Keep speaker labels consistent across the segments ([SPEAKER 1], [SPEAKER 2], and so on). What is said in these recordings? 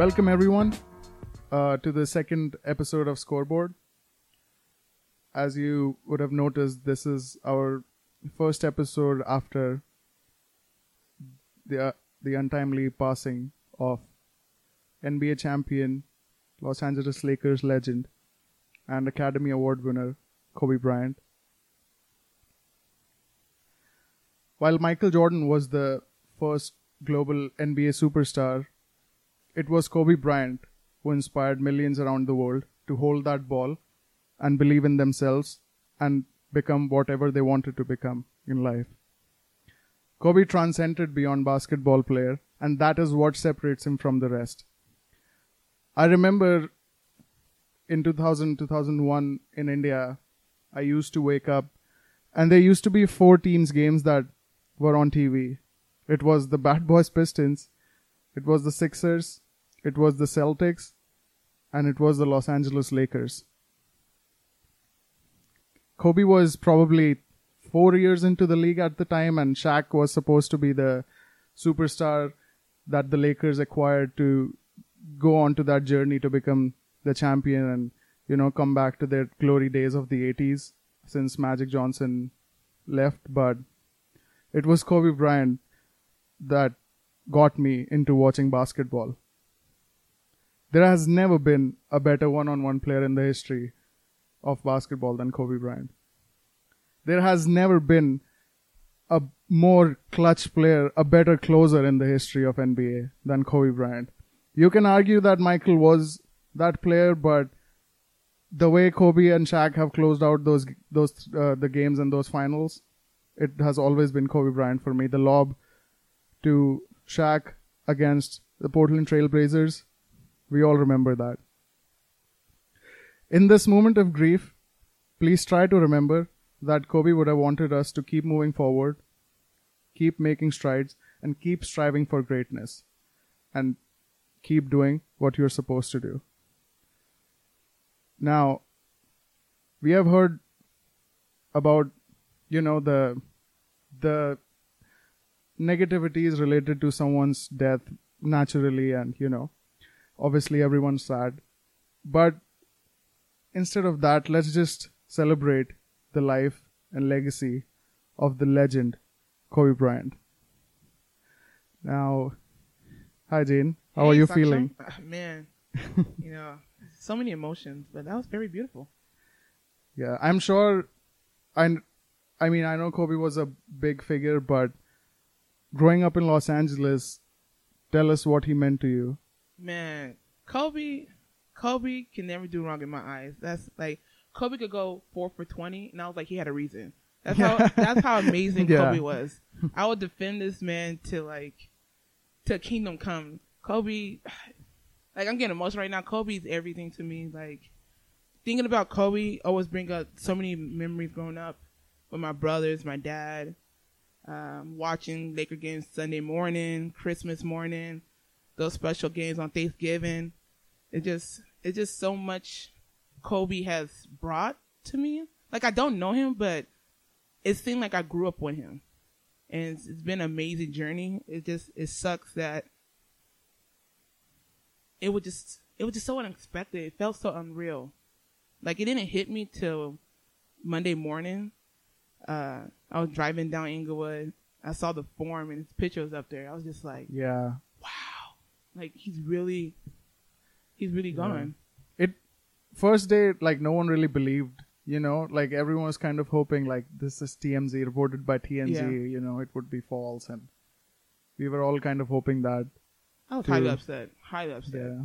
[SPEAKER 1] Welcome everyone uh, to the second episode of Scoreboard. As you would have noticed, this is our first episode after the uh, the untimely passing of NBA champion, Los Angeles Lakers legend, and Academy Award winner Kobe Bryant. While Michael Jordan was the first global NBA superstar, it was Kobe Bryant who inspired millions around the world to hold that ball and believe in themselves and become whatever they wanted to become in life. Kobe transcended beyond basketball player and that is what separates him from the rest. I remember in 2000 2001 in India I used to wake up and there used to be four teams games that were on TV. It was the Bad Boys Pistons, it was the Sixers, it was the Celtics, and it was the Los Angeles Lakers. Kobe was probably four years into the league at the time, and Shaq was supposed to be the superstar that the Lakers acquired to go on to that journey to become the champion and, you know, come back to their glory days of the 80s since Magic Johnson left. But it was Kobe Bryant that got me into watching basketball. There has never been a better one on one player in the history of basketball than Kobe Bryant. There has never been a more clutch player, a better closer in the history of NBA than Kobe Bryant. You can argue that Michael was that player, but the way Kobe and Shaq have closed out those those uh, the games and those finals, it has always been Kobe Bryant for me. The lob to Shaq against the Portland Trailblazers, we all remember that. In this moment of grief, please try to remember that Kobe would have wanted us to keep moving forward, keep making strides, and keep striving for greatness, and keep doing what you're supposed to do. Now, we have heard about, you know, the the negativities related to someone's death naturally, and you know, obviously everyone's sad, but instead of that, let's just celebrate the life and legacy of the legend Kobe Bryant. Now, hi Jane, how
[SPEAKER 2] Hey,
[SPEAKER 1] are you feeling?
[SPEAKER 2] Uh, Man, you know, so many emotions, but that was very beautiful.
[SPEAKER 1] Yeah, I'm sure. I, I mean, I know Kobe was a big figure, but growing up in Los Angeles, tell us what he meant to you.
[SPEAKER 2] Man, Kobe, Kobe can never do wrong in my eyes. That's like Kobe could go four for twenty, and I was like, he had a reason. That's how that's how amazing
[SPEAKER 1] Yeah.
[SPEAKER 2] Kobe was. I would defend this man to like to kingdom come. Kobe, like I'm getting emotional right now. Kobe's everything to me. Like thinking about Kobe always bring up so many memories growing up with my brothers, my dad, um, watching Laker games Sunday morning, Christmas morning, those special games on Thanksgiving. It just it's just so much Kobe has brought to me. Like I don't know him, but it seemed like I grew up with him, and it's, it's been an amazing journey. It just it sucks that it was just it was just so unexpected. It felt so unreal. Like it didn't hit me till Monday morning. Uh, I was driving down Inglewood. I saw the Forum and his picture was up there. I was just like,
[SPEAKER 1] Yeah,
[SPEAKER 2] like he's really, he's really gone.
[SPEAKER 1] it first day like no one really believed. You know, like everyone was kind of hoping like this is TMZ reported by TMZ.
[SPEAKER 2] Yeah.
[SPEAKER 1] You know, it would be false, and we were all kind of hoping that.
[SPEAKER 2] I was
[SPEAKER 1] Dude.
[SPEAKER 2] highly upset. Highly upset.
[SPEAKER 1] Yeah,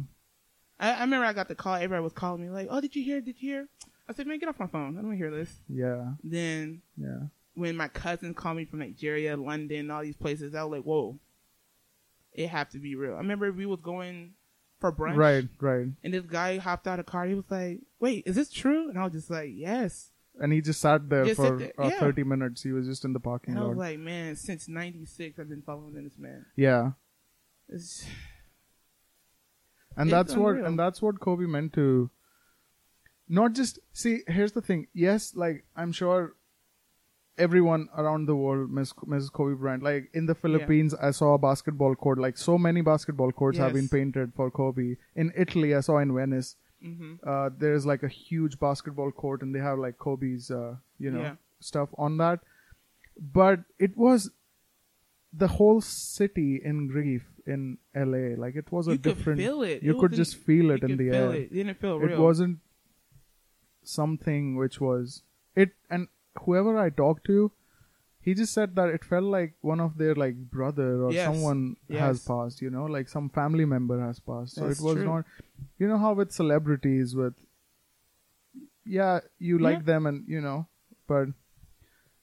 [SPEAKER 2] I, I remember I got the call. Everybody was calling me like, "Oh, did you hear? Did you hear?" I said, "Man, get off my phone. I don't want to hear this."
[SPEAKER 1] yeah,
[SPEAKER 2] Then
[SPEAKER 1] yeah.
[SPEAKER 2] when my cousins called me from Nigeria, London, all these places, I was like, "Whoa, it have to be real." I remember we was going for brunch,
[SPEAKER 1] Right, right.
[SPEAKER 2] And this guy hopped out of the car. He was like, "Wait, is this true?" And I was just like, "Yes."
[SPEAKER 1] And he just sat there
[SPEAKER 2] Just
[SPEAKER 1] for
[SPEAKER 2] there,
[SPEAKER 1] uh,
[SPEAKER 2] yeah.
[SPEAKER 1] 30 minutes. He was just in the parking
[SPEAKER 2] And I
[SPEAKER 1] lot.
[SPEAKER 2] was like, "Man, since '96, I've been following this man."
[SPEAKER 1] yeah.
[SPEAKER 2] It's,
[SPEAKER 1] and
[SPEAKER 2] It's
[SPEAKER 1] that's what and that's what Kobe meant to not just see here's the thing yes like I'm sure everyone around the world miss misses Kobe Bryant. Like in the Philippines, I saw a basketball court. Like so many basketball courts have been painted for Kobe. In Italy, I saw in Venice.
[SPEAKER 2] hmm
[SPEAKER 1] Uh, there's like a huge basketball court, and they have like Kobe's, uh, you know,
[SPEAKER 2] Yeah.
[SPEAKER 1] stuff on that. But it was the whole city in grief in LA. Like it was a
[SPEAKER 2] You could
[SPEAKER 1] different.
[SPEAKER 2] feel it.
[SPEAKER 1] You
[SPEAKER 2] It
[SPEAKER 1] could just feel it in the
[SPEAKER 2] feel
[SPEAKER 1] air
[SPEAKER 2] it. It didn't feel real.
[SPEAKER 1] it wasn't something which was it and whoever i talked to he just said that it felt like one of their like brother or
[SPEAKER 2] Yes.
[SPEAKER 1] someone has passed you know like some family member has passed so
[SPEAKER 2] That's
[SPEAKER 1] it was
[SPEAKER 2] true.
[SPEAKER 1] not you know how with celebrities with yeah you like
[SPEAKER 2] Yeah.
[SPEAKER 1] them and you know but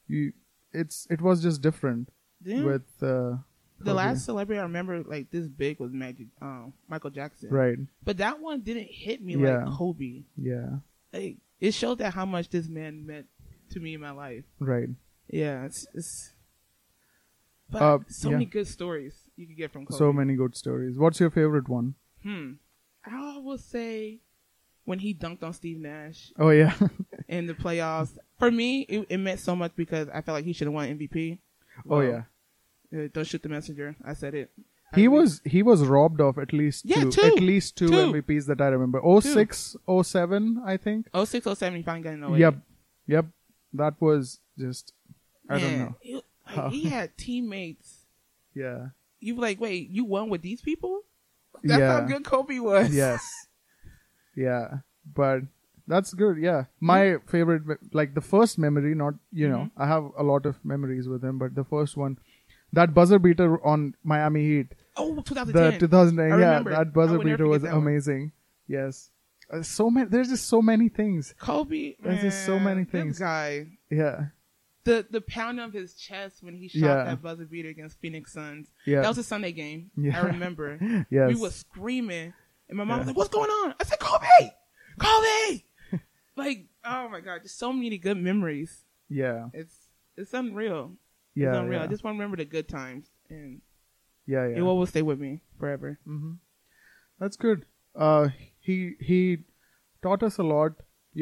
[SPEAKER 1] you it's it was just different
[SPEAKER 2] Then
[SPEAKER 1] with uh
[SPEAKER 2] the last celebrity I remember like this big was Magic, um, Michael Jackson.
[SPEAKER 1] right
[SPEAKER 2] But that one didn't hit me
[SPEAKER 1] Yeah.
[SPEAKER 2] like Kobe.
[SPEAKER 1] yeah
[SPEAKER 2] Like it showed that how much this man meant to me in my life.
[SPEAKER 1] right
[SPEAKER 2] Yeah, it's, it's but
[SPEAKER 1] Uh,
[SPEAKER 2] so
[SPEAKER 1] yeah.
[SPEAKER 2] many good stories you could get from Kobe.
[SPEAKER 1] so many good stories what's your favorite one?
[SPEAKER 2] Hmm. I will say when he dunked on Steve Nash
[SPEAKER 1] Oh yeah
[SPEAKER 2] in the playoffs. For me, it, it meant so much because I felt like he should have won MVP.
[SPEAKER 1] oh yeah
[SPEAKER 2] uh, don't shoot the messenger. I said it.
[SPEAKER 1] He was he was robbed of at least
[SPEAKER 2] Yeah,
[SPEAKER 1] two,
[SPEAKER 2] two.
[SPEAKER 1] at least two,
[SPEAKER 2] Two.
[SPEAKER 1] MVPs that I remember. 06, 07, I think.
[SPEAKER 2] 06, 07, he finally got in 08.
[SPEAKER 1] Yep, yep. That was just I don't know.
[SPEAKER 2] He, like, he had teammates.
[SPEAKER 1] Yeah.
[SPEAKER 2] You were like, wait, you won with these people? That's
[SPEAKER 1] yeah.
[SPEAKER 2] how good Kobe was.
[SPEAKER 1] yes. Yeah, but that's good. Yeah, my favorite, like the first memory. Not you know,
[SPEAKER 2] Mm-hmm.
[SPEAKER 1] I have a lot of memories with him, but the first one, that buzzer beater on Miami Heat.
[SPEAKER 2] Oh, 2010.
[SPEAKER 1] The 2009,
[SPEAKER 2] I
[SPEAKER 1] yeah, that buzzer beater was
[SPEAKER 2] that one.
[SPEAKER 1] amazing. Yes, uh, so many. There's just so many things.
[SPEAKER 2] Kobe.
[SPEAKER 1] There's just so
[SPEAKER 2] man,
[SPEAKER 1] many
[SPEAKER 2] this
[SPEAKER 1] things.
[SPEAKER 2] guy.
[SPEAKER 1] Yeah,
[SPEAKER 2] The the pound of his chest when he shot
[SPEAKER 1] Yeah.
[SPEAKER 2] that buzzer beater against Phoenix Suns.
[SPEAKER 1] yeah.
[SPEAKER 2] That was a Sunday game.
[SPEAKER 1] Yeah.
[SPEAKER 2] I remember.
[SPEAKER 1] yes.
[SPEAKER 2] We were screaming, and my mom
[SPEAKER 1] Yeah.
[SPEAKER 2] was like, "What's going on?" I said, "Kobe, Kobe!" like, oh my god, just so many good memories.
[SPEAKER 1] yeah,
[SPEAKER 2] It's it's unreal.
[SPEAKER 1] yeah,
[SPEAKER 2] it's unreal.
[SPEAKER 1] yeah.
[SPEAKER 2] I just want to remember the good times, and
[SPEAKER 1] yeah, yeah.
[SPEAKER 2] it will stay with me forever.
[SPEAKER 1] Mm-hmm. That's good. Uh, he he taught us a lot,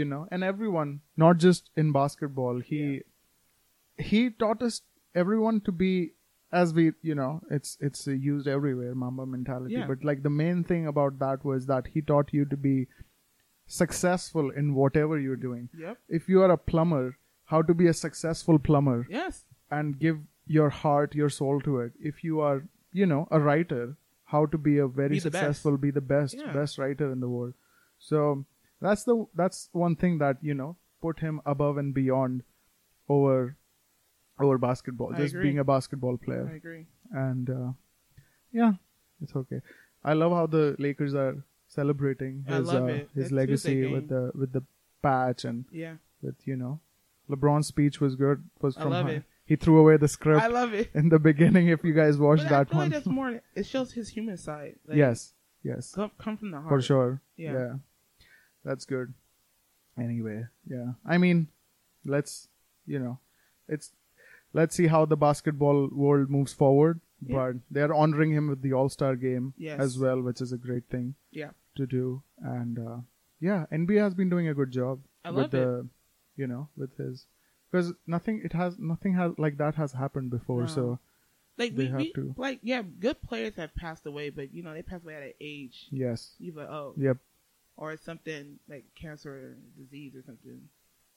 [SPEAKER 1] you know, and everyone, not just in basketball. He he taught us everyone to be as we, you know, it's it's used everywhere, Mamba mentality.
[SPEAKER 2] Yeah.
[SPEAKER 1] But like the main thing about that was that he taught you to be successful in whatever you're doing.
[SPEAKER 2] Yep.
[SPEAKER 1] If you are a plumber, how to be a successful plumber.
[SPEAKER 2] Yes.
[SPEAKER 1] and give your heart, your soul to it. If you are, you know, a writer, how to be a very
[SPEAKER 2] Be the best.
[SPEAKER 1] successful, be the best,
[SPEAKER 2] Yeah.
[SPEAKER 1] best writer in the world. So that's the that's one thing that you know put him above and beyond over over basketball,
[SPEAKER 2] I
[SPEAKER 1] just
[SPEAKER 2] agree.
[SPEAKER 1] being a basketball player.
[SPEAKER 2] I agree.
[SPEAKER 1] And uh, yeah, it's okay. I love how the Lakers are celebrating his uh, his legacy with the with the patch and
[SPEAKER 2] Yeah.
[SPEAKER 1] with you know LeBron's speech was good. Was
[SPEAKER 2] I
[SPEAKER 1] from
[SPEAKER 2] love
[SPEAKER 1] her.
[SPEAKER 2] it.
[SPEAKER 1] He threw away the script
[SPEAKER 2] I love it.
[SPEAKER 1] in the beginning. If you guys watched
[SPEAKER 2] But I
[SPEAKER 1] that
[SPEAKER 2] feel
[SPEAKER 1] one,
[SPEAKER 2] like that's more. It shows his human side. Like,
[SPEAKER 1] yes, yes,
[SPEAKER 2] Come, come from the heart.
[SPEAKER 1] for sure.
[SPEAKER 2] Yeah.
[SPEAKER 1] Yeah. that's good. Anyway, yeah. I mean, let's you know, it's let's see how the basketball world moves forward.
[SPEAKER 2] Yeah.
[SPEAKER 1] But they're honoring him with the All Star game
[SPEAKER 2] Yes.
[SPEAKER 1] as well, which is a great thing
[SPEAKER 2] Yeah.
[SPEAKER 1] to do. And uh, yeah, NBA has been doing a good job
[SPEAKER 2] I
[SPEAKER 1] with
[SPEAKER 2] love it.
[SPEAKER 1] the, you know, with his because nothing it has nothing has like that has happened before.
[SPEAKER 2] No.
[SPEAKER 1] So
[SPEAKER 2] Like
[SPEAKER 1] They
[SPEAKER 2] we,
[SPEAKER 1] have
[SPEAKER 2] we
[SPEAKER 1] to.
[SPEAKER 2] like yeah, good players have passed away, but you know they passed away at an age.
[SPEAKER 1] yes,
[SPEAKER 2] You like oh,
[SPEAKER 1] yep,
[SPEAKER 2] or something like cancer or disease or something.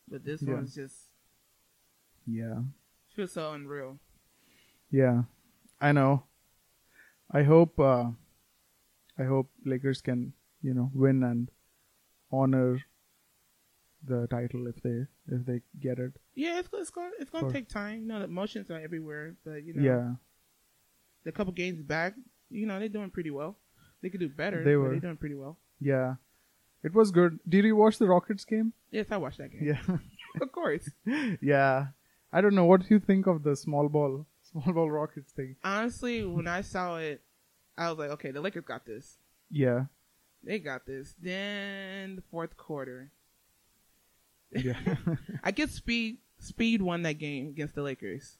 [SPEAKER 2] But this
[SPEAKER 1] Yeah.
[SPEAKER 2] one's just
[SPEAKER 1] yeah.
[SPEAKER 2] feels so unreal.
[SPEAKER 1] Yeah, I know. I hope. Uh, I hope Lakers can, you know, win and honor the title if they if they get it.
[SPEAKER 2] Yeah, it's it's going it's going to take time. You know, the emotions are everywhere, but you know,
[SPEAKER 1] Yeah,
[SPEAKER 2] the couple games back, you know, they're doing pretty well. They could do better.
[SPEAKER 1] They
[SPEAKER 2] but
[SPEAKER 1] were.
[SPEAKER 2] They're doing pretty well.
[SPEAKER 1] yeah. It was good. Did you watch the Rockets game?
[SPEAKER 2] Yes, I watched that game.
[SPEAKER 1] Yeah,
[SPEAKER 2] of course.
[SPEAKER 1] yeah. I don't know. What do you think of the small ball, small ball Rockets thing?
[SPEAKER 2] Honestly, when I saw it, I was like, okay, the Lakers got this.
[SPEAKER 1] Yeah,
[SPEAKER 2] They got this. Then the fourth quarter,
[SPEAKER 1] yeah,
[SPEAKER 2] I get Speed Speed won that game against the Lakers.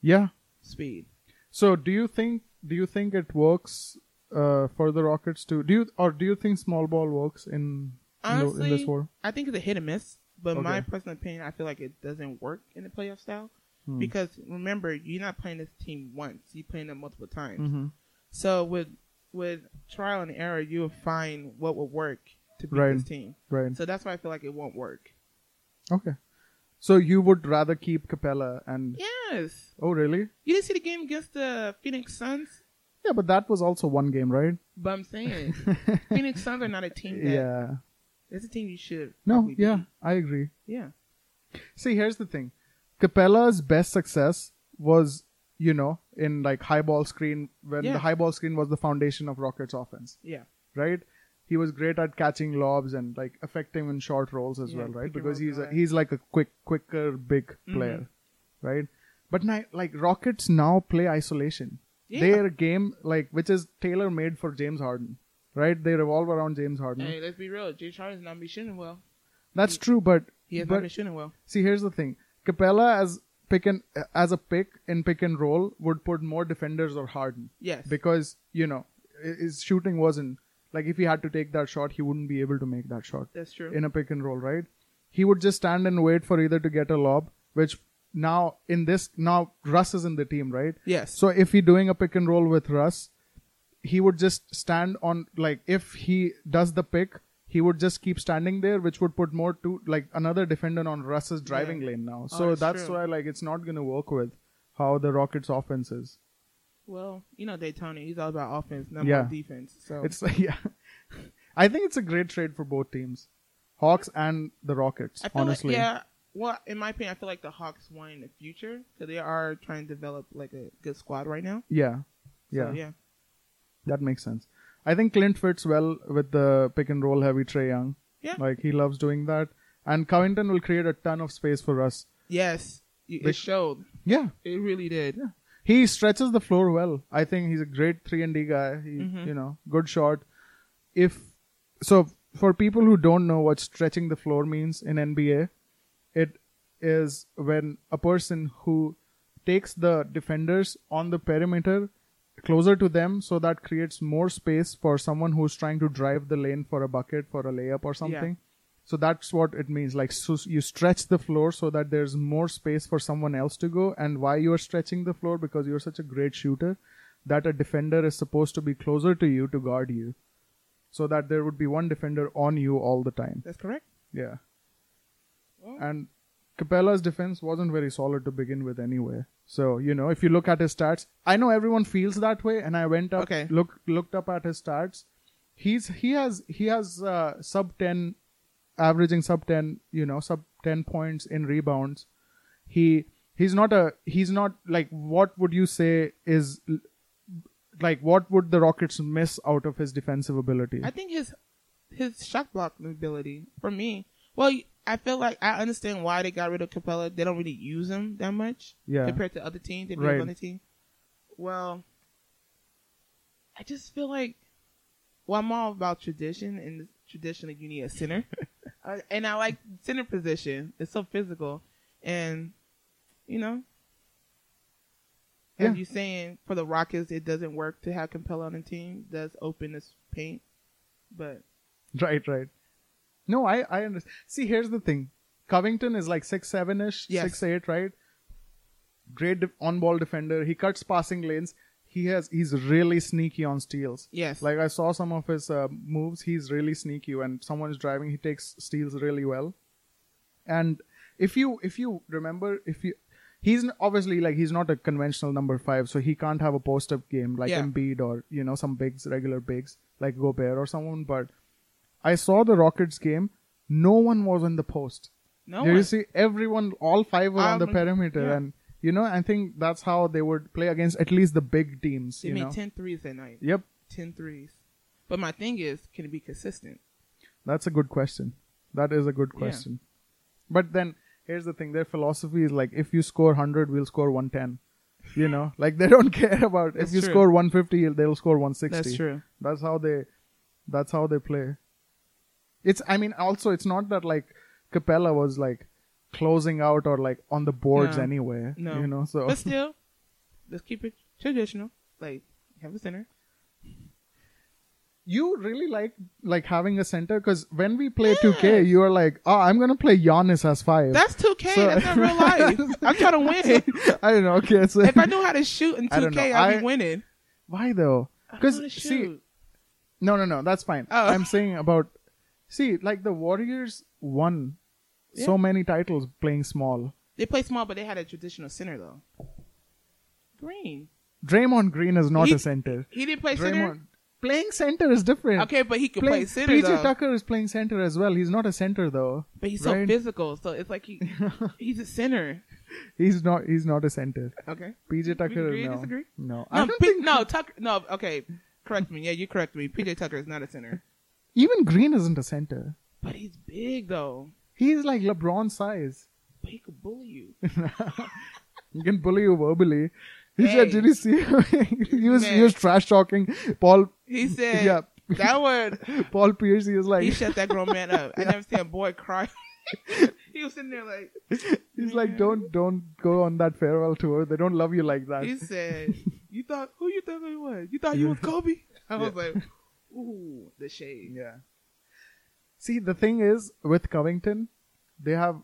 [SPEAKER 1] yeah.
[SPEAKER 2] Speed.
[SPEAKER 1] So, do you think do you think it works uh, for the Rockets to do you or do you think small ball works in in, the, in
[SPEAKER 2] Honestly,
[SPEAKER 1] this world?
[SPEAKER 2] I think it's a hit and miss. But my personal opinion, I feel like it doesn't work in the playoff style.
[SPEAKER 1] Hmm.
[SPEAKER 2] because remember you're not playing this team once you're playing them multiple times
[SPEAKER 1] hmm
[SPEAKER 2] so with with trial and error you'll find what will work to beat
[SPEAKER 1] Right.
[SPEAKER 2] this team
[SPEAKER 1] Right.
[SPEAKER 2] so that's why i feel like it won't work
[SPEAKER 1] Okay. So you would rather keep Capela and
[SPEAKER 2] yes
[SPEAKER 1] oh really?
[SPEAKER 2] you didn't see the game against the phoenix suns
[SPEAKER 1] Yeah, but that was also one game, right?
[SPEAKER 2] but i'm saying phoenix suns are not a team that
[SPEAKER 1] yeah.
[SPEAKER 2] it's a team you should
[SPEAKER 1] No,
[SPEAKER 2] probably
[SPEAKER 1] yeah,
[SPEAKER 2] beat.
[SPEAKER 1] I agree.
[SPEAKER 2] yeah
[SPEAKER 1] See, here's the thing. Capela's best success was, you know, in like high ball screen when
[SPEAKER 2] Yeah.
[SPEAKER 1] the high ball screen was the foundation of Rockets offense,
[SPEAKER 2] yeah
[SPEAKER 1] right? He was great at catching lobs and like effective in short rolls as
[SPEAKER 2] Yeah,
[SPEAKER 1] well, right? Because he's a, he's like a quick, quicker, big
[SPEAKER 2] Mhm.
[SPEAKER 1] player, right? But now, like Rockets now play isolation.
[SPEAKER 2] Yeah.
[SPEAKER 1] Their game, like, which is tailor made for James Harden, right? They revolve around James Harden.
[SPEAKER 2] Hey, let's be real. James Harden's not been shooting well.
[SPEAKER 1] That's true, but
[SPEAKER 2] He has
[SPEAKER 1] but
[SPEAKER 2] not been shooting well.
[SPEAKER 1] see, here's the thing: Capela as pick and as a pick in pick and roll would put more defenders or Harden
[SPEAKER 2] Yes.
[SPEAKER 1] because you know his shooting wasn't like if he had to take that shot, he wouldn't be able to make that shot
[SPEAKER 2] That's true.
[SPEAKER 1] in a pick and roll, right? He would just stand and wait for either to get a lob, which now in this now Russ is in the team, right?
[SPEAKER 2] yes.
[SPEAKER 1] So if he doing a pick and roll with Russ, he would just stand on like if he does the pick, he would just keep standing there, which would put more to like another defender on Russ's driving
[SPEAKER 2] Yeah.
[SPEAKER 1] lane now.
[SPEAKER 2] Oh,
[SPEAKER 1] So
[SPEAKER 2] that's
[SPEAKER 1] that's why like it's not gonna work with how the Rockets offense is.
[SPEAKER 2] Well, you know D'Antoni. He's all about offense, not
[SPEAKER 1] Yeah.
[SPEAKER 2] defense. So
[SPEAKER 1] It's yeah. I think it's a great trade for both teams, Hawks and the Rockets. Honestly,
[SPEAKER 2] like yeah. Well, in my opinion, I feel like the Hawks won in the future because they are trying to develop like a good squad right now.
[SPEAKER 1] yeah,
[SPEAKER 2] So,
[SPEAKER 1] yeah,
[SPEAKER 2] yeah.
[SPEAKER 1] that makes sense. I think Clint fits well with the pick and roll heavy Trae Young.
[SPEAKER 2] Yeah.
[SPEAKER 1] like he loves doing that, and Covington will create a ton of space for us.
[SPEAKER 2] Yes. It it showed.
[SPEAKER 1] Yeah,
[SPEAKER 2] It really did.
[SPEAKER 1] Yeah. He stretches the floor well. I think he's a great three and D guy. He,
[SPEAKER 2] Mhm.
[SPEAKER 1] you know, good shot. If so, for people who don't know what stretching the floor means in NBA, it is when a person who takes the defenders on the perimeter closer to them, so that creates more space for someone who's trying to drive the lane for a bucket, for a layup, or something. So that's what it means. Like so you stretch the floor so that there's more space for someone else to go. And why you are stretching the floor because you're such a great shooter that a defender is supposed to be closer to you to guard you, so that there would be one defender on you all the time.
[SPEAKER 2] That's correct.
[SPEAKER 1] Yeah. And Capela's defense wasn't very solid to begin with anyway. So, you know, if you look at his stats, I know everyone feels that way and I went up
[SPEAKER 2] Okay.
[SPEAKER 1] look looked up at his stats. He's he has he has uh, sub 10 averaging sub 10, you know, sub 10 points in rebounds. He he's not a he's not like what would you say is like what would the Rockets miss out of his defensive ability?
[SPEAKER 2] I think his his shot block ability for me. Well, I feel like I understand why they got rid of Capela. They don't really use him that much
[SPEAKER 1] yeah.
[SPEAKER 2] compared to other teams. They
[SPEAKER 1] Right.
[SPEAKER 2] right. the team. Well, I just feel like, well, I'm all about tradition, and traditionally you need a center, uh, and I like center position. It's so physical, and you know,
[SPEAKER 1] Yeah.
[SPEAKER 2] as you saying for the Rockets, it doesn't work to have Capela on the team. Does open this paint, but
[SPEAKER 1] Right, right. No, I I understand. See, here's the thing. Covington is like six seven ish,
[SPEAKER 2] Yes.
[SPEAKER 1] six eight, right? Great de- on ball defender. He cuts passing lanes. He has he's really sneaky on steals.
[SPEAKER 2] yes,
[SPEAKER 1] Like I saw some of his uh, moves. He's really sneaky. When someone is driving, he takes steals really well. And if you if you remember, if you he's obviously like he's not a conventional number five, so he can't have a post up game like
[SPEAKER 2] Yeah.
[SPEAKER 1] Embiid or you know some bigs, regular bigs like Gobert or someone. But I saw the Rockets game. No one was in the post.
[SPEAKER 2] no
[SPEAKER 1] you
[SPEAKER 2] one.
[SPEAKER 1] see, everyone, all five were on the
[SPEAKER 2] Um,
[SPEAKER 1] perimeter,
[SPEAKER 2] yeah.
[SPEAKER 1] and you know, I think that's how they would play against at least the big teams.
[SPEAKER 2] They
[SPEAKER 1] you
[SPEAKER 2] made
[SPEAKER 1] know,
[SPEAKER 2] 10 threes that night.
[SPEAKER 1] yep,
[SPEAKER 2] 10 threes. But my thing is, can it be consistent?
[SPEAKER 1] That's a good question. That is a good
[SPEAKER 2] Yeah.
[SPEAKER 1] question. But then here's the thing: their philosophy is like, if you score hundred, we'll score one ten. You know, like they don't care about if you
[SPEAKER 2] true.
[SPEAKER 1] score one fifty, they'll score one sixty.
[SPEAKER 2] That's true.
[SPEAKER 1] That's how they. That's how they play. It's. I mean, also, it's not that like Capela was like closing out or like on the boards
[SPEAKER 2] No.
[SPEAKER 1] anyway.
[SPEAKER 2] No.
[SPEAKER 1] You know, so
[SPEAKER 2] But still, let's keep it traditional. Like, have a center.
[SPEAKER 1] You really like like having a center because when we play 2K, you are like, oh, I'm gonna play Giannis as five.
[SPEAKER 2] That's 2K.
[SPEAKER 1] So-
[SPEAKER 2] That's not real life. I'm trying to win.
[SPEAKER 1] I don't know. Okay, so
[SPEAKER 2] If I knew how to shoot in
[SPEAKER 1] I don't
[SPEAKER 2] 2K,
[SPEAKER 1] know.
[SPEAKER 2] I'd
[SPEAKER 1] I-
[SPEAKER 2] be winning.
[SPEAKER 1] why though?
[SPEAKER 2] I
[SPEAKER 1] Because see,
[SPEAKER 2] shoot.
[SPEAKER 1] no, no, no, that's fine.
[SPEAKER 2] Oh.
[SPEAKER 1] I'm saying about see, like the Warriors won so many titles playing small.
[SPEAKER 2] they play small, but they had a traditional center though. Green.
[SPEAKER 1] Draymond Green is not
[SPEAKER 2] He-
[SPEAKER 1] a center.
[SPEAKER 2] He didn't play center.
[SPEAKER 1] Playing center is different.
[SPEAKER 2] Okay, but he could
[SPEAKER 1] Playing-
[SPEAKER 2] play center
[SPEAKER 1] PJ
[SPEAKER 2] though.
[SPEAKER 1] Tucker is playing center as well. He's not a center though.
[SPEAKER 2] But he's so physical, so it's like he he's a center.
[SPEAKER 1] He's not. He's not a center.
[SPEAKER 2] Okay.
[SPEAKER 1] PJ Tucker.
[SPEAKER 2] agree,
[SPEAKER 1] no.
[SPEAKER 2] disagree?
[SPEAKER 1] No, I don't
[SPEAKER 2] P-
[SPEAKER 1] think
[SPEAKER 2] no, Tucker. No, okay. Correct me. Yeah, you correct me. PJ Tucker is not a center,
[SPEAKER 1] even Green isn't a center.
[SPEAKER 2] but he's big though.
[SPEAKER 1] He's like LeBron size.
[SPEAKER 2] But he could bully you.
[SPEAKER 1] He can bully you verbally. He
[SPEAKER 2] Hey.
[SPEAKER 1] said, "Did you see?" he was he was trash talking Paul.
[SPEAKER 2] He said
[SPEAKER 1] Yeah.
[SPEAKER 2] that word.
[SPEAKER 1] Paul Pierce. He was like,
[SPEAKER 2] He shut that grown man up. I never seen a boy cry. he was sitting there like
[SPEAKER 1] he's like, "Don't don't go on that farewell tour. They don't love you like that."
[SPEAKER 2] he said, "You thought who you thought he was? You thought you was Kobe?" I was like, "Ooh, the shade."
[SPEAKER 1] Yeah. See, the thing is with Covington, they have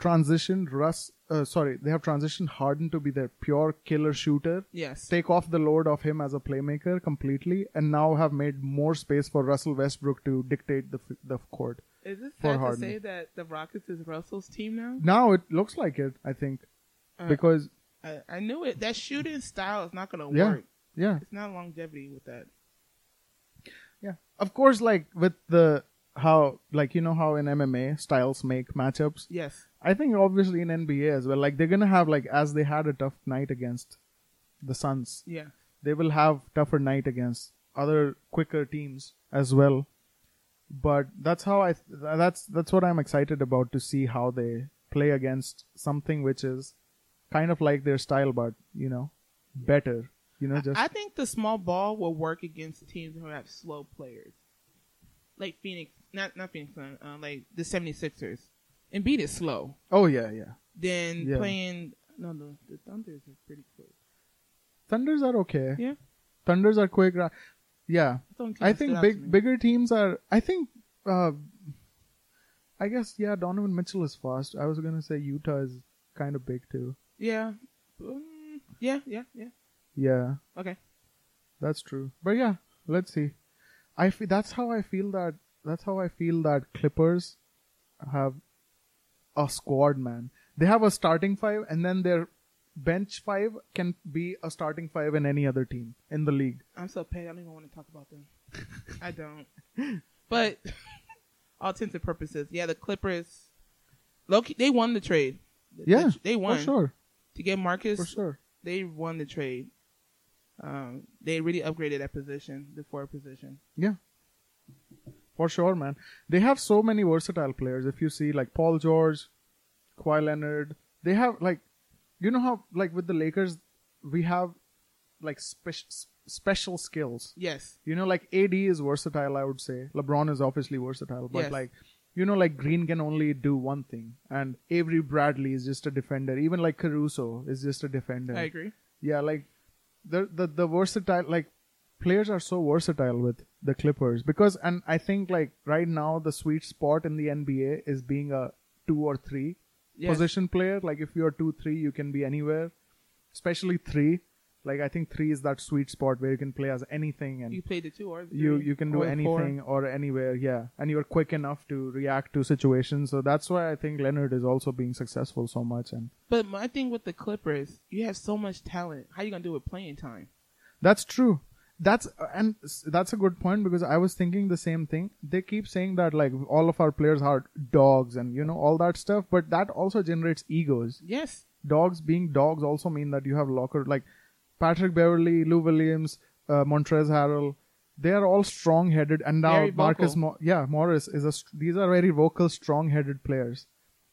[SPEAKER 1] transitioned Russ. Uh, sorry, they have transitioned Harden to be their pure killer shooter.
[SPEAKER 2] Yes.
[SPEAKER 1] Take off the load of him as a playmaker completely, and now have made more space for Russell Westbrook to dictate the the court.
[SPEAKER 2] Is it fair to say that the Rockets is Russell's team now?
[SPEAKER 1] Now it looks like it. I think
[SPEAKER 2] Uh,
[SPEAKER 1] because
[SPEAKER 2] I, I knew it. That shooting style is not going to
[SPEAKER 1] Yeah.
[SPEAKER 2] work.
[SPEAKER 1] yeah,
[SPEAKER 2] It's not longevity with that.
[SPEAKER 1] yeah. Of course, like with the how like you know how in MMA styles make matchups.
[SPEAKER 2] Yes.
[SPEAKER 1] I think obviously in NBA as well. Like they're gonna have like as they had a tough night against the Suns,
[SPEAKER 2] Yeah.
[SPEAKER 1] they will have tougher night against other quicker teams as well. But that's how I that's that's what I'm excited about to see how they play against something which is kind of like their style, but you know, better. You know, just
[SPEAKER 2] I think the small ball will work against teams who have slow players. Like Phoenix, not not Phoenix, Sun, uh, like the 76ers. Embiid is slow.
[SPEAKER 1] oh yeah, yeah.
[SPEAKER 2] Then
[SPEAKER 1] Yeah.
[SPEAKER 2] playing, no, the, the Thunders are pretty quick.
[SPEAKER 1] Thunders are okay.
[SPEAKER 2] Yeah.
[SPEAKER 1] Thunders are quick. Yeah,
[SPEAKER 2] That's the only team
[SPEAKER 1] I think big bigger teams are. I think. uh I guess yeah. Donovan Mitchell is fast. I was gonna say Utah is kind of big too.
[SPEAKER 2] Yeah. Um, yeah, yeah, yeah.
[SPEAKER 1] Yeah,
[SPEAKER 2] Okay.
[SPEAKER 1] that's true. But yeah, let's see. I that's how I feel that. That's how I feel that Clippers have a squad, man. They have a starting five, and then their bench five can be a starting five in any other team in the league.
[SPEAKER 2] I'm so petty. I don't even want to talk about them. I don't. But all intents and purposes, yeah, the Clippers, Loki, they won the trade.
[SPEAKER 1] Yeah,
[SPEAKER 2] they won
[SPEAKER 1] for sure,
[SPEAKER 2] to get Marcus.
[SPEAKER 1] for sure.
[SPEAKER 2] They won the trade. Um, they really upgraded that position, the forward position.
[SPEAKER 1] Yeah. For sure, man. They have so many versatile players. If you see like Paul George, Kawhi Leonard, they have like, you know how like with the Lakers, we have like special special skills.
[SPEAKER 2] Yes,
[SPEAKER 1] You know, like AD is versatile. I would say LeBron is obviously versatile, but
[SPEAKER 2] Yes.
[SPEAKER 1] like, you know, like Green can only do one thing, and Avery Bradley is just a defender. Even like Caruso is just a defender.
[SPEAKER 2] I agree.
[SPEAKER 1] Yeah, like the the the versatile like players are so versatile with the Clippers because and I think like right now the sweet spot in the NBA is being a two or three position player. Like if you're two three, you can be anywhere, especially three. Like I think three is that sweet spot where you can play as anything and
[SPEAKER 2] You played the two or the
[SPEAKER 1] you you can do
[SPEAKER 2] the four.
[SPEAKER 1] anything or anywhere yeah and you're quick enough to react to situations so that's why i think leonard is also being successful so much and
[SPEAKER 2] But my thing with the Clippers, you have so much talent. How are you gonna do it with playing time?
[SPEAKER 1] that's true that's and that's a good point because i was thinking the same thing they keep saying that like all of our players are dogs and you know all that stuff but that also generates egos
[SPEAKER 2] Yes,
[SPEAKER 1] dogs being dogs also mean that you have locker like Patrick Beverley, Lou Williams, uh, Montrezl Harrell. They are all strong-headed, and now
[SPEAKER 2] Very
[SPEAKER 1] Marcus. Mo- yeah, Morris is a. st- These are very vocal, strong-headed players.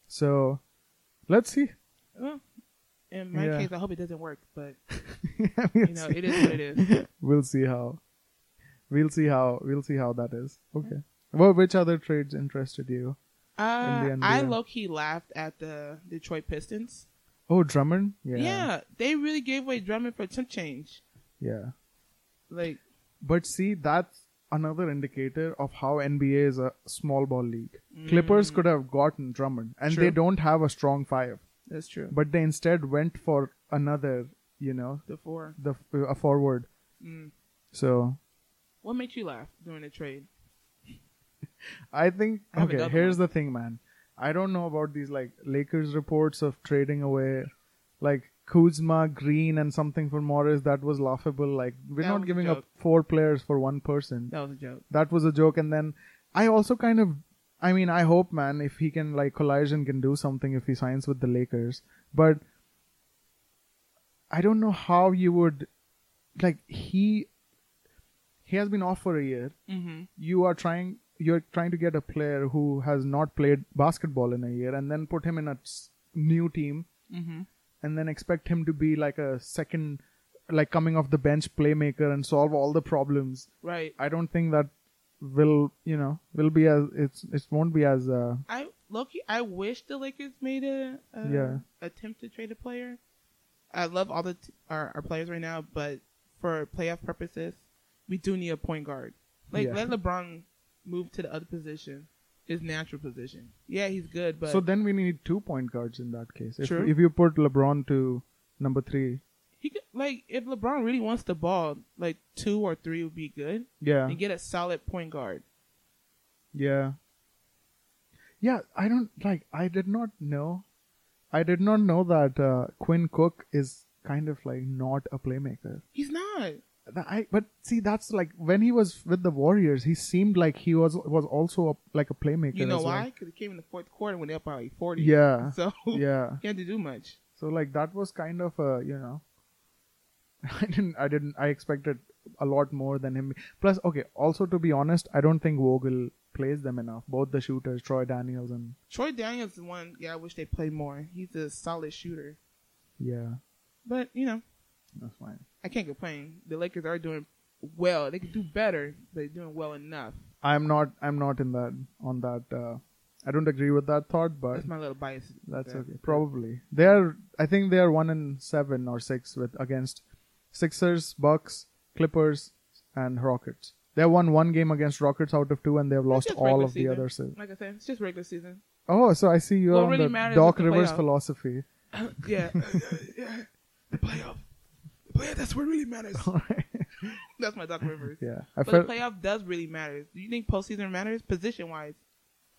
[SPEAKER 1] So, let's see.
[SPEAKER 2] well, in my
[SPEAKER 1] Yeah.
[SPEAKER 2] case, I hope it doesn't work, but
[SPEAKER 1] we'll,
[SPEAKER 2] you know, it is what it is.
[SPEAKER 1] we'll see how. We'll see how. We'll see how that is. Okay. Well, which other trades interested you?
[SPEAKER 2] Uh,
[SPEAKER 1] the
[SPEAKER 2] I low key laughed at the Detroit Pistons.
[SPEAKER 1] Oh, Drummond. Yeah.
[SPEAKER 2] Yeah. they really gave away Drummond for chip change.
[SPEAKER 1] Yeah.
[SPEAKER 2] Like,
[SPEAKER 1] But see, that's another indicator of how NBA is a small ball league. Clippers could have gotten Drummond, and they
[SPEAKER 2] Mm.
[SPEAKER 1] Don't have a strong five,
[SPEAKER 2] That's true.
[SPEAKER 1] but they instead went for another, you know,
[SPEAKER 2] the four.
[SPEAKER 1] the a forward.
[SPEAKER 2] Mm.
[SPEAKER 1] So
[SPEAKER 2] What made you laugh during the trade?
[SPEAKER 1] I think
[SPEAKER 2] I
[SPEAKER 1] okay. Here's
[SPEAKER 2] one.
[SPEAKER 1] the thing, man. I don't know about these like Lakers reports of trading away, like Kuzma, Green, and something for Morris. That was laughable. Like we're
[SPEAKER 2] That
[SPEAKER 1] not giving up four players for one person.
[SPEAKER 2] That was a joke.
[SPEAKER 1] That was a joke. And then I also kind of, I mean, I hope, man, if he can like Collison can do something if he signs with the Lakers, but I don't know how you would, like he, he has been off for a year
[SPEAKER 2] Mm-hmm.
[SPEAKER 1] you are trying you're trying to get a player who has not played basketball in a year and then put him in a new team
[SPEAKER 2] Mm-hmm.
[SPEAKER 1] and then expect him to be like a second like coming off the bench playmaker and solve all the problems
[SPEAKER 2] Right.
[SPEAKER 1] i don't think that will you know will be as it's it won't be as uh
[SPEAKER 2] I Loki. I wish the Lakers made a, a
[SPEAKER 1] Yeah.
[SPEAKER 2] attempt to trade a player. I love all the t- our, our players right now, but for playoff purposes, we do need a point guard. Like
[SPEAKER 1] Yeah.
[SPEAKER 2] let LeBron move to the other position, his natural position. Yeah, he's good, but
[SPEAKER 1] so then we need two point guards in that case if,
[SPEAKER 2] True.
[SPEAKER 1] if you put lebron to number three
[SPEAKER 2] he could like if LeBron really wants the ball, like two or three would be good,
[SPEAKER 1] yeah
[SPEAKER 2] and get a solid point guard.
[SPEAKER 1] Yeah. Yeah, I don't like I did not know I did not know that uh, Quinn Cook is kind of like not a playmaker.
[SPEAKER 2] He's not.
[SPEAKER 1] I but see that's like when he was with the Warriors, he seemed like he was was also a, like a playmaker.
[SPEAKER 2] You know why?
[SPEAKER 1] well.
[SPEAKER 2] Because he came in the fourth quarter when they up by like forty.
[SPEAKER 1] Yeah.
[SPEAKER 2] So
[SPEAKER 1] Yeah.
[SPEAKER 2] he had to do much.
[SPEAKER 1] So like that was kind of a you know I didn't I didn't I expected a lot more than him. Plus, okay, also to be honest, I don't think Vogel plays them enough. Both the shooters, Troy Daniels and
[SPEAKER 2] Troy Daniels is one. Yeah, I wish they played more. He's a solid shooter,
[SPEAKER 1] yeah,
[SPEAKER 2] but you know,
[SPEAKER 1] that's fine.
[SPEAKER 2] I can't complain. The Lakers are doing well. They could do better, but they're doing well enough.
[SPEAKER 1] I'm not. I'm not in that. On that. Uh, I don't agree with that thought, but
[SPEAKER 2] That's my little bias.
[SPEAKER 1] that's
[SPEAKER 2] there.
[SPEAKER 1] okay. Probably they are. I think they are one in seven or six with against Sixers, Bucks, Clippers, and Rockets. They have won one game against Rockets out of two, and they have lost all of the
[SPEAKER 2] season.
[SPEAKER 1] other six.
[SPEAKER 2] Like I said, it's just regular season.
[SPEAKER 1] Oh, so I see you're
[SPEAKER 2] What
[SPEAKER 1] on
[SPEAKER 2] really
[SPEAKER 1] the Doc
[SPEAKER 2] the
[SPEAKER 1] Rivers philosophy.
[SPEAKER 2] yeah, yeah. The playoff. The playoff. That's what really matters. That's my Doc Rivers.
[SPEAKER 1] yeah, I
[SPEAKER 2] But
[SPEAKER 1] felt.
[SPEAKER 2] the playoff does really matter. Do you think postseason matters position wise?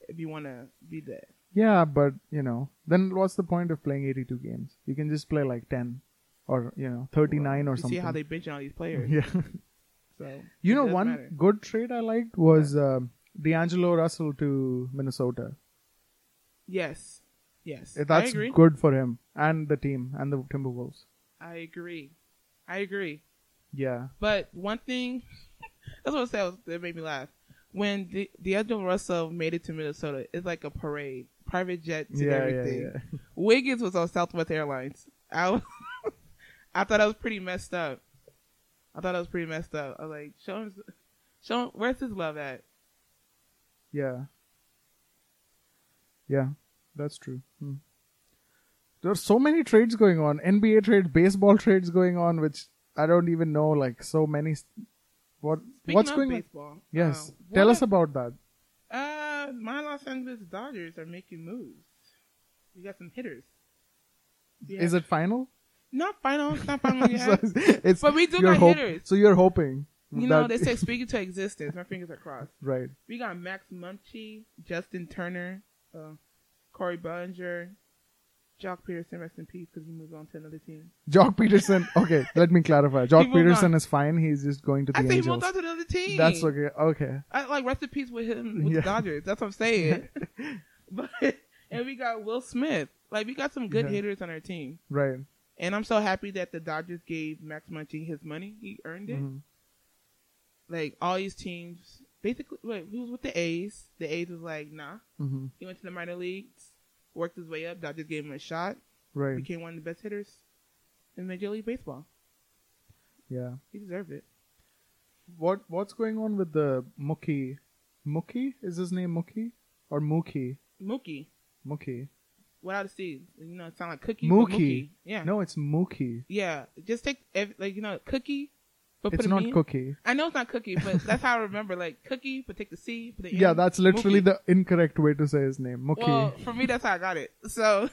[SPEAKER 2] If you want to be there,
[SPEAKER 1] Yeah, but you know, then what's the point of playing 82 games? You can just play like 10 or you know 39 or
[SPEAKER 2] you
[SPEAKER 1] something.
[SPEAKER 2] see how they benching all these players.
[SPEAKER 1] yeah.
[SPEAKER 2] So
[SPEAKER 1] You know, one
[SPEAKER 2] matter.
[SPEAKER 1] good trade I liked was um D'Angelo Russell to Minnesota.
[SPEAKER 2] Yes, yes,
[SPEAKER 1] Eh, That's
[SPEAKER 2] I agree.
[SPEAKER 1] good for him and the team and the Timberwolves.
[SPEAKER 2] I agree. I agree.
[SPEAKER 1] Yeah.
[SPEAKER 2] But one thing, that's what I said that made me laugh. When D- D'Angelo Russell made it to Minnesota, it's like a parade, private jets and
[SPEAKER 1] Yeah, yeah,
[SPEAKER 2] everything.
[SPEAKER 1] yeah.
[SPEAKER 2] Wiggins was on Southwest Airlines. I was, I thought that was pretty messed up. I thought that was pretty messed up. I was like, show him, show him, where's his love at?
[SPEAKER 1] Yeah. Yeah, that's true. Hmm. There are so many trades going on. NBA trades, baseball trades going on, which I don't even know. Like so many. s- What
[SPEAKER 2] Speaking
[SPEAKER 1] what's going on? Yes,
[SPEAKER 2] uh,
[SPEAKER 1] tell us about that.
[SPEAKER 2] Uh, my Los Angeles Dodgers are making moves. We got some hitters. Yeah.
[SPEAKER 1] Is it final?
[SPEAKER 2] Not final? It's not final yet.
[SPEAKER 1] So it's
[SPEAKER 2] But we do got
[SPEAKER 1] hope-
[SPEAKER 2] hitters.
[SPEAKER 1] So you're hoping.
[SPEAKER 2] You know, they say speaking to existence. My fingers are crossed.
[SPEAKER 1] right.
[SPEAKER 2] We got Max Muncy, Justin Turner, uh, Cody Bellinger, Joc Pederson, rest in peace, because he moved on to another team.
[SPEAKER 1] Joc Pederson. Okay, let me clarify.
[SPEAKER 2] Joc
[SPEAKER 1] Pederson
[SPEAKER 2] on.
[SPEAKER 1] is fine. He's just going to the
[SPEAKER 2] I think he
[SPEAKER 1] Angels.
[SPEAKER 2] moved on to another team.
[SPEAKER 1] That's okay. Okay.
[SPEAKER 2] I like rest in peace with him with
[SPEAKER 1] Yeah.
[SPEAKER 2] the Dodgers. That's what I'm saying. but and we got Will Smith. Like we got some good
[SPEAKER 1] Yeah.
[SPEAKER 2] hitters on our team,
[SPEAKER 1] Right.
[SPEAKER 2] And I'm so happy that the Dodgers gave Max Muncy his money. He earned it.
[SPEAKER 1] Mhm.
[SPEAKER 2] Like all these teams, basically. Wait, he was with the A's. The A's was like, nah.
[SPEAKER 1] Mhm.
[SPEAKER 2] He went to the minor leagues, worked his way up. Dodgers gave him a shot.
[SPEAKER 1] Right.
[SPEAKER 2] Became one of the best hitters in Major League Baseball.
[SPEAKER 1] Yeah.
[SPEAKER 2] He deserved it.
[SPEAKER 1] What What's going on with the Mookie? Mookie is his name Mookie or Mookie?
[SPEAKER 2] Mookie,
[SPEAKER 1] Mookie.
[SPEAKER 2] Without a C, you know, it sound like cookie. but
[SPEAKER 1] Mookie.
[SPEAKER 2] Yeah.
[SPEAKER 1] No, it's Mookie.
[SPEAKER 2] Yeah, just take ev- like you know, cookie, But
[SPEAKER 1] it's not cookie.
[SPEAKER 2] I know it's not cookie, but that's how I remember. Like cookie, but take the C. Put the
[SPEAKER 1] Yeah,
[SPEAKER 2] M,
[SPEAKER 1] that's literally
[SPEAKER 2] Mookie.
[SPEAKER 1] the incorrect way to say his name. Mookie.
[SPEAKER 2] Well, for me, that's how I got it. So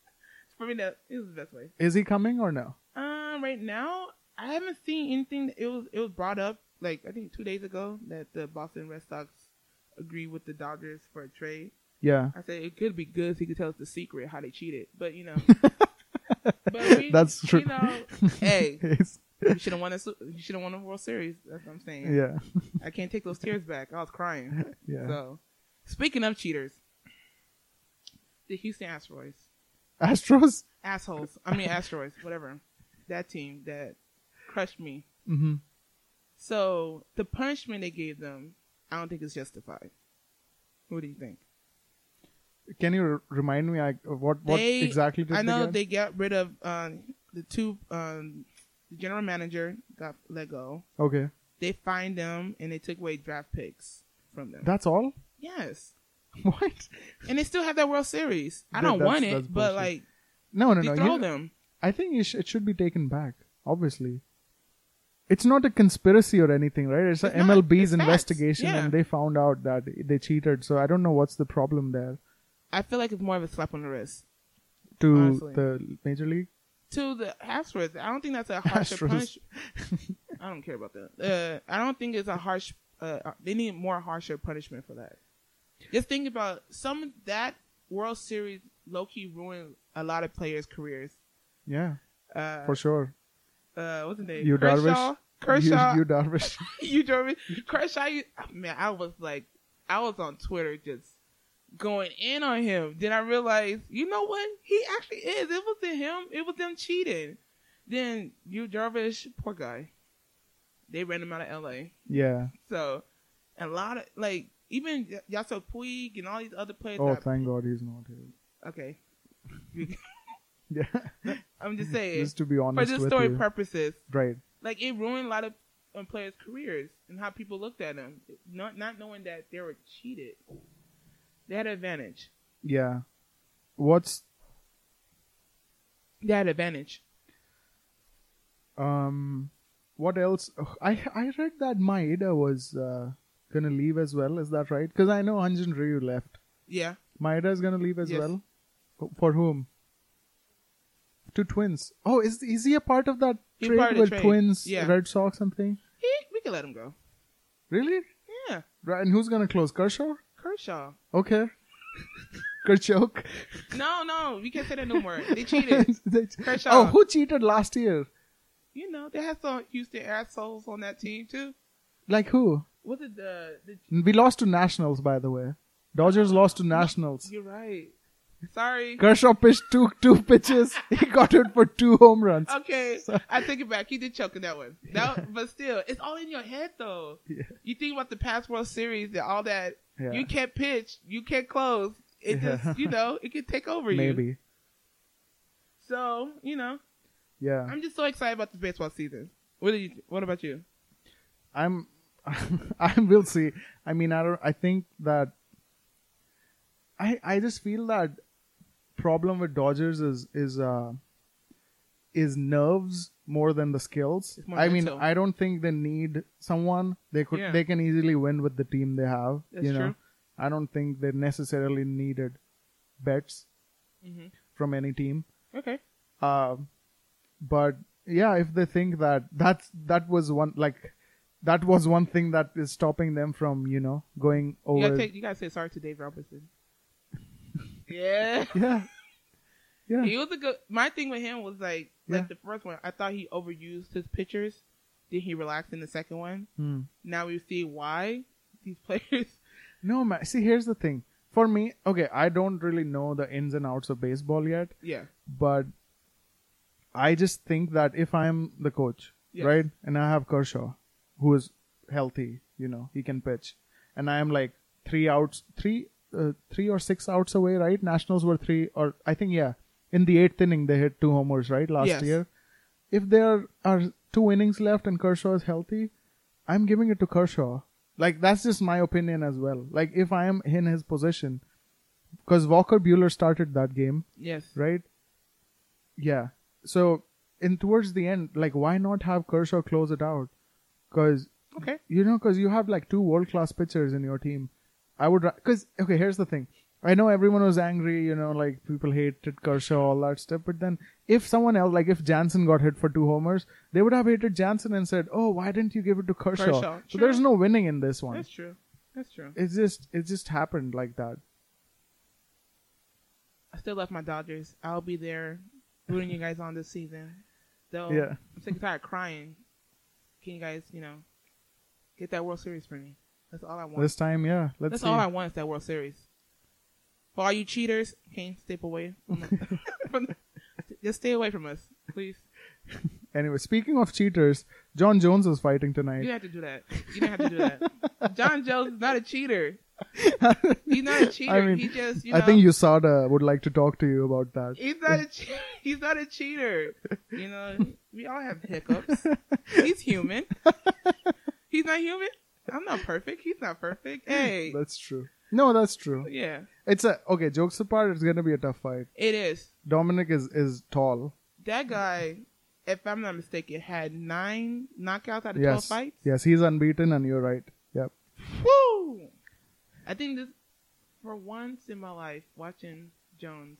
[SPEAKER 2] for me, that is the best way.
[SPEAKER 1] Is he coming or no?
[SPEAKER 2] Um, right now, I haven't seen anything. It was it was brought up like I think two days ago that the Boston Red Sox agree with the Dodgers for a trade.
[SPEAKER 1] Yeah.
[SPEAKER 2] I said it could be good. if he could tell us the secret how they cheated, but you know. but we,
[SPEAKER 1] That's true.
[SPEAKER 2] You know, hey, you should have won a you should have won a World Series. That's what I'm saying.
[SPEAKER 1] yeah.
[SPEAKER 2] I can't take those tears back. I was crying.
[SPEAKER 1] Yeah.
[SPEAKER 2] So, speaking of cheaters, the Houston Asteroids,
[SPEAKER 1] Astros?
[SPEAKER 2] assholes. I mean asteroids, whatever. That team that crushed me.
[SPEAKER 1] hmm
[SPEAKER 2] So the punishment they gave them, I don't think is justified. What do you think?
[SPEAKER 1] Can you r- remind me like, what, what
[SPEAKER 2] They-
[SPEAKER 1] exactly did they
[SPEAKER 2] I know
[SPEAKER 1] get?
[SPEAKER 2] they got rid of um, the two. Um, the general manager got let go.
[SPEAKER 1] Okay.
[SPEAKER 2] They fined them and they took away draft picks from them.
[SPEAKER 1] That's all?
[SPEAKER 2] yes,
[SPEAKER 1] What?
[SPEAKER 2] and they still have that World Series. I
[SPEAKER 1] That-
[SPEAKER 2] don't
[SPEAKER 1] that's-
[SPEAKER 2] want
[SPEAKER 1] that's
[SPEAKER 2] it, but
[SPEAKER 1] bullshit.
[SPEAKER 2] like
[SPEAKER 1] No, no, no.
[SPEAKER 2] throw
[SPEAKER 1] you-
[SPEAKER 2] them.
[SPEAKER 1] I think it, sh- it should be taken back. Obviously, it's not a conspiracy or anything, right? It's,
[SPEAKER 2] It's
[SPEAKER 1] a
[SPEAKER 2] not.
[SPEAKER 1] MLB's
[SPEAKER 2] It's facts.
[SPEAKER 1] investigation,
[SPEAKER 2] Yeah.
[SPEAKER 1] and they found out that they cheated. So I don't know what's the problem there
[SPEAKER 2] I feel like it's more of a slap on the wrist
[SPEAKER 1] to
[SPEAKER 2] Honestly.
[SPEAKER 1] the major league.
[SPEAKER 2] to the Astros. I don't think that's a harsher
[SPEAKER 1] Astros.
[SPEAKER 2] punish. I don't care about that. Uh, I don't think it's a harsh. Uh, they need more harsher punishment for that. Just think about some that World Series low key ruined a lot of players' careers.
[SPEAKER 1] Yeah,
[SPEAKER 2] Uh,
[SPEAKER 1] for sure.
[SPEAKER 2] uh, what's his name? Yu
[SPEAKER 1] Darvish.
[SPEAKER 2] Kershaw.
[SPEAKER 1] You, Yu Darvish.
[SPEAKER 2] Yu Darvish. Kershaw. You, man, I was like, I was on Twitter just going in on him. Then I realized, you know what? He actually is. It wasn't him. It was them cheating. Then Yu Darvish, poor guy. They ran him out of L.A.
[SPEAKER 1] yeah.
[SPEAKER 2] So a lot of like even Y- Yasiel Puig and all these other players.
[SPEAKER 1] Oh, thank God he's not here.
[SPEAKER 2] okay.
[SPEAKER 1] Yeah.
[SPEAKER 2] I'm just saying
[SPEAKER 1] Just to be
[SPEAKER 2] for
[SPEAKER 1] honest
[SPEAKER 2] just
[SPEAKER 1] with
[SPEAKER 2] story
[SPEAKER 1] you.
[SPEAKER 2] purposes.
[SPEAKER 1] right.
[SPEAKER 2] like it ruined a lot of um, players' careers and how people looked at them, not not knowing that they were cheated. They had an advantage.
[SPEAKER 1] Yeah. What's
[SPEAKER 2] They had an advantage.
[SPEAKER 1] um what else? I I read that Maeda was uh, gonna leave as well. Is that right? Because I know Hyun-jin Ryu left.
[SPEAKER 2] Yeah,
[SPEAKER 1] Maeda is gonna leave as
[SPEAKER 2] Yes.
[SPEAKER 1] well. For, for whom? To Twins. Oh, is is he a part of that
[SPEAKER 2] He's
[SPEAKER 1] trade
[SPEAKER 2] part of the
[SPEAKER 1] with
[SPEAKER 2] trade.
[SPEAKER 1] Twins,
[SPEAKER 2] Yeah.
[SPEAKER 1] Red Sox, something?
[SPEAKER 2] he, we can let him go.
[SPEAKER 1] Really?
[SPEAKER 2] Yeah,
[SPEAKER 1] Right. And who's gonna close? Kershaw.
[SPEAKER 2] Kershaw.
[SPEAKER 1] Okay. Kershaw.
[SPEAKER 2] No, no, we can't say that no more. They cheated.
[SPEAKER 1] They-
[SPEAKER 2] Kershaw.
[SPEAKER 1] Oh, who cheated last year?
[SPEAKER 2] you know, they had some Houston assholes on that team too.
[SPEAKER 1] Like who?
[SPEAKER 2] Was it the? the
[SPEAKER 1] We lost to Nationals, by the way. Dodgers lost to Nationals.
[SPEAKER 2] you're right. Sorry.
[SPEAKER 1] Kershaw pitched two two pitches. He got it for two home runs.
[SPEAKER 2] Okay,
[SPEAKER 1] So-
[SPEAKER 2] I take it back. He did choke in that one. That, but still, it's all in your head though.
[SPEAKER 1] Yeah.
[SPEAKER 2] You think about the past World Series and all that.
[SPEAKER 1] Yeah.
[SPEAKER 2] You can't pitch. You can't close. It
[SPEAKER 1] Yeah.
[SPEAKER 2] just, you know, it could take over you.
[SPEAKER 1] Maybe.
[SPEAKER 2] So, you know,
[SPEAKER 1] Yeah.
[SPEAKER 2] I'm just so excited about the baseball season. What do you? What about you?
[SPEAKER 1] I'm I will see. I mean, I don't. I think that I I just feel that problem with Dodgers is is uh is nerves more than the skills. I mean. I don't think they need someone. They could
[SPEAKER 2] Yeah.
[SPEAKER 1] they can easily win with the team they have.
[SPEAKER 2] That's
[SPEAKER 1] you know,
[SPEAKER 2] true.
[SPEAKER 1] I don't think they necessarily needed Betts
[SPEAKER 2] hmm
[SPEAKER 1] from any team.
[SPEAKER 2] Okay.
[SPEAKER 1] Um, but yeah, if they think that that's that was one like that was one thing that is stopping them from you know going
[SPEAKER 2] You
[SPEAKER 1] over.
[SPEAKER 2] gotta take. You gotta say sorry to Dave Robertson. Yeah.
[SPEAKER 1] yeah, yeah,
[SPEAKER 2] He was a good. My thing with him was like, like the first one, I thought he overused his pitchers. Then he relaxed in the second one.
[SPEAKER 1] Hmm.
[SPEAKER 2] Now we see why these players.
[SPEAKER 1] No, man. See, here's the thing. For me, okay, I don't really know the ins and outs of baseball yet,
[SPEAKER 2] Yeah.
[SPEAKER 1] but I just think that if I'm the coach,
[SPEAKER 2] Yes.
[SPEAKER 1] right, and I have Kershaw, who is healthy, you know, he can pitch, and I am like three outs, three, uh, three or six outs away, right? Nationals were three, or I think yeah, in the eighth inning they hit two homers, right, last
[SPEAKER 2] Yes.
[SPEAKER 1] year. If there are two innings left and Kershaw is healthy, I'm giving it to Kershaw. Like that's just my opinion as well. Like if I am in his position, because Walker Buehler started that game,
[SPEAKER 2] Yes.
[SPEAKER 1] right? Yeah. So in towards the end, like why not have Kershaw close it out? because
[SPEAKER 2] Okay.
[SPEAKER 1] you know because you have like two world class pitchers in your team. I would because okay. Here's the thing. I know everyone was angry. You know, like people hated Kershaw, all that stuff. But then if someone else, like if Jansen got hit for two homers, they would have hated Jansen and said, "Oh, why didn't you give it to Kershaw?"
[SPEAKER 2] Kershaw,
[SPEAKER 1] So there's no winning in this one.
[SPEAKER 2] That's true. That's true.
[SPEAKER 1] It's just it just happened like that.
[SPEAKER 2] I still love my Dodgers. I'll be there rooting you guys on this season. Though
[SPEAKER 1] Yeah.
[SPEAKER 2] I'm sick and tired of crying. Can you guys, you know, get that World Series for me? That's all I want.
[SPEAKER 1] This time, yeah. Let's
[SPEAKER 2] That's
[SPEAKER 1] see.
[SPEAKER 2] all I want is that World Series. For all you cheaters, can you step away from, the, from the, just stay away from us, please.
[SPEAKER 1] Anyway, speaking of cheaters, Jon Jones is fighting tonight.
[SPEAKER 2] didn't have to do that. You didn't have to do that. Jon Jones is not a cheater. He's not a cheater.
[SPEAKER 1] I mean,
[SPEAKER 2] he just, you know,
[SPEAKER 1] I think USADA would like to talk to you about that.
[SPEAKER 2] He's not a che- he's not a cheater. You know, we all have hiccups. He's human. He's not human. I'm not perfect. He's not perfect. Hey,
[SPEAKER 1] That's true. No, that's true.
[SPEAKER 2] yeah,
[SPEAKER 1] It's a okay. Jokes apart, it's gonna be a tough fight.
[SPEAKER 2] it is.
[SPEAKER 1] Dominick is is tall.
[SPEAKER 2] That guy, if I'm not mistaken, had nine knockouts out of twelve
[SPEAKER 1] Yes,
[SPEAKER 2] fights.
[SPEAKER 1] yes, he's unbeaten, and you're right. Yep.
[SPEAKER 2] Woo! I think this, for once in my life, watching Jones,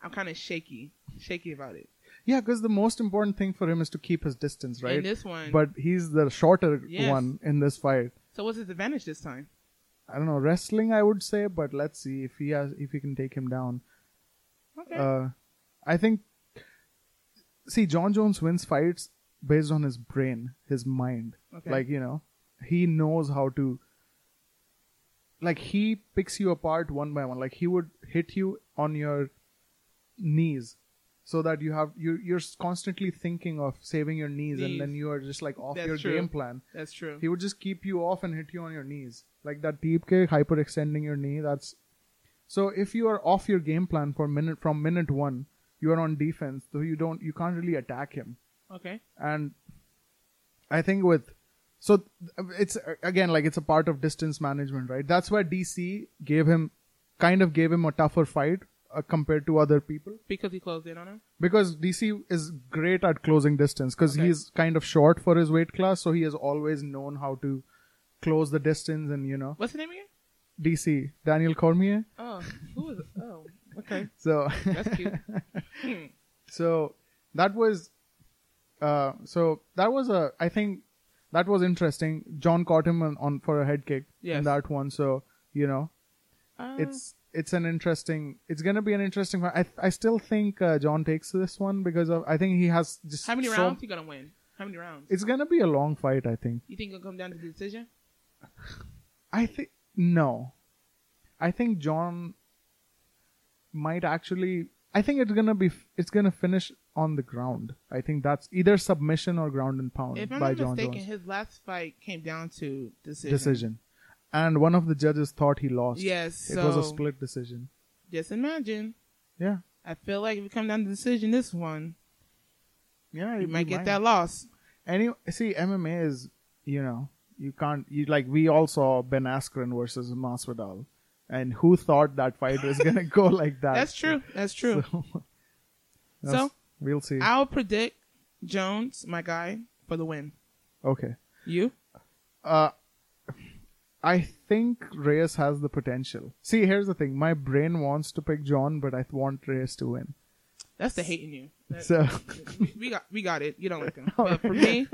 [SPEAKER 2] I'm kind of shaky, shaky about it.
[SPEAKER 1] Yeah, because the most important thing for him is to keep his distance, right?
[SPEAKER 2] In this one,
[SPEAKER 1] But he's the shorter
[SPEAKER 2] Yes.
[SPEAKER 1] one in this fight.
[SPEAKER 2] so what's his advantage this time?
[SPEAKER 1] I don't know wrestling. I would say, but let's see if he has if he can take him down.
[SPEAKER 2] Okay.
[SPEAKER 1] Uh, I think. See, Jon Jones wins fights based on his brain, his mind.
[SPEAKER 2] okay.
[SPEAKER 1] Like you know, he knows how to. Like he picks you apart one by one. Like he would hit you on your knees, so that you have you you're constantly thinking of saving your knees, and then you are just like off
[SPEAKER 2] That's
[SPEAKER 1] your
[SPEAKER 2] true.
[SPEAKER 1] game plan.
[SPEAKER 2] That's true.
[SPEAKER 1] He would just keep you off and hit you on your knees. Like that deep kick, hyperextending your knee. That's so if you are off your game plan for minute from minute one, you are on defense, so you don't you can't really attack him.
[SPEAKER 2] Okay.
[SPEAKER 1] And I think with so it's again like it's a part of distance management, right? That's why DC gave him kind of gave him a tougher fight uh, compared to other people
[SPEAKER 2] Because he closed in on him.
[SPEAKER 1] because DC is great at closing distance because
[SPEAKER 2] Okay.
[SPEAKER 1] he's kind of short for his weight class, so he has always known how to close the distance and you know
[SPEAKER 2] What's the name again?
[SPEAKER 1] DC Daniel Cormier.
[SPEAKER 2] Oh, who is? Oh, okay.
[SPEAKER 1] So
[SPEAKER 2] That's cute. Hmm.
[SPEAKER 1] so that was uh so that was a I think that was interesting. Jon caught him on, on for a head kick
[SPEAKER 2] Yes.
[SPEAKER 1] in that one, so you know
[SPEAKER 2] Uh,
[SPEAKER 1] it's it's an interesting. It's gonna be an interesting. fight. I I still think uh, Jon takes this one because of I think he has just
[SPEAKER 2] how many
[SPEAKER 1] so-
[SPEAKER 2] rounds he gonna win? How many rounds?
[SPEAKER 1] It's gonna be a long fight. I think.
[SPEAKER 2] you think it'll come down to the decision?
[SPEAKER 1] I think no. I think Jon might actually. I think it's gonna be. It's gonna finish on the ground. I think that's either submission or ground and pound
[SPEAKER 2] If I'm
[SPEAKER 1] by
[SPEAKER 2] not
[SPEAKER 1] Jon
[SPEAKER 2] mistaken,
[SPEAKER 1] Jones.
[SPEAKER 2] his last fight came down to decision.
[SPEAKER 1] Decision. And one of the judges thought he lost.
[SPEAKER 2] Yes.
[SPEAKER 1] It
[SPEAKER 2] so
[SPEAKER 1] was a split decision.
[SPEAKER 2] just imagine.
[SPEAKER 1] Yeah.
[SPEAKER 2] I feel like if it come down to the decision, this one
[SPEAKER 1] Yeah.
[SPEAKER 2] you might get that loss.
[SPEAKER 1] Any see MMA is you know you can't you like we all saw Ben Askren versus Masvidal, and who thought that fight was gonna go like that?
[SPEAKER 2] That's true. That's true.
[SPEAKER 1] So,
[SPEAKER 2] So,
[SPEAKER 1] that's- we'll see.
[SPEAKER 2] I'll predict Jones, my guy, for the win.
[SPEAKER 1] Okay.
[SPEAKER 2] You?
[SPEAKER 1] Uh, I think Reyes has the potential. See, here's the thing. My brain wants to pick Jon, but I want Reyes to win.
[SPEAKER 2] That's the hate in you. That-
[SPEAKER 1] So,
[SPEAKER 2] we- we got we got it. You don't like him, but for me,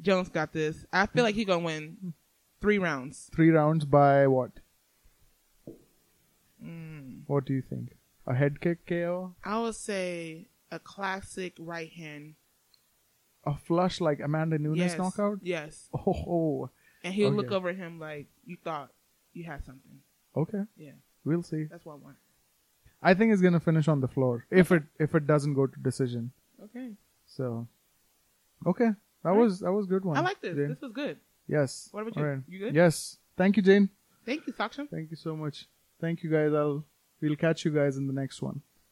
[SPEAKER 2] Jones got this. I feel like he's gonna win three rounds.
[SPEAKER 1] three rounds by what?
[SPEAKER 2] Mm.
[SPEAKER 1] What do you think? A head kick KO?
[SPEAKER 2] I would say a classic right hand.
[SPEAKER 1] A flush like Amanda Nunes
[SPEAKER 2] yes.
[SPEAKER 1] knockout?
[SPEAKER 2] Yes,
[SPEAKER 1] Oh, oh,
[SPEAKER 2] and he'll
[SPEAKER 1] Okay.
[SPEAKER 2] look over at him like you thought you had something.
[SPEAKER 1] okay.
[SPEAKER 2] Yeah,
[SPEAKER 1] We'll see.
[SPEAKER 2] that's what I want.
[SPEAKER 1] I think it's gonna finish on the floor if it if it doesn't go to decision.
[SPEAKER 2] Okay,
[SPEAKER 1] So, okay, that
[SPEAKER 2] Right.
[SPEAKER 1] was that was a good one.
[SPEAKER 2] I like this.
[SPEAKER 1] Jane.
[SPEAKER 2] This was good.
[SPEAKER 1] Yes.
[SPEAKER 2] What about you?
[SPEAKER 1] Alright.
[SPEAKER 2] You good?
[SPEAKER 1] Yes. Thank you, Jane.
[SPEAKER 2] Thank you, Saksham.
[SPEAKER 1] Thank you so much. Thank you, guys. I'll we'll catch you guys in the next one.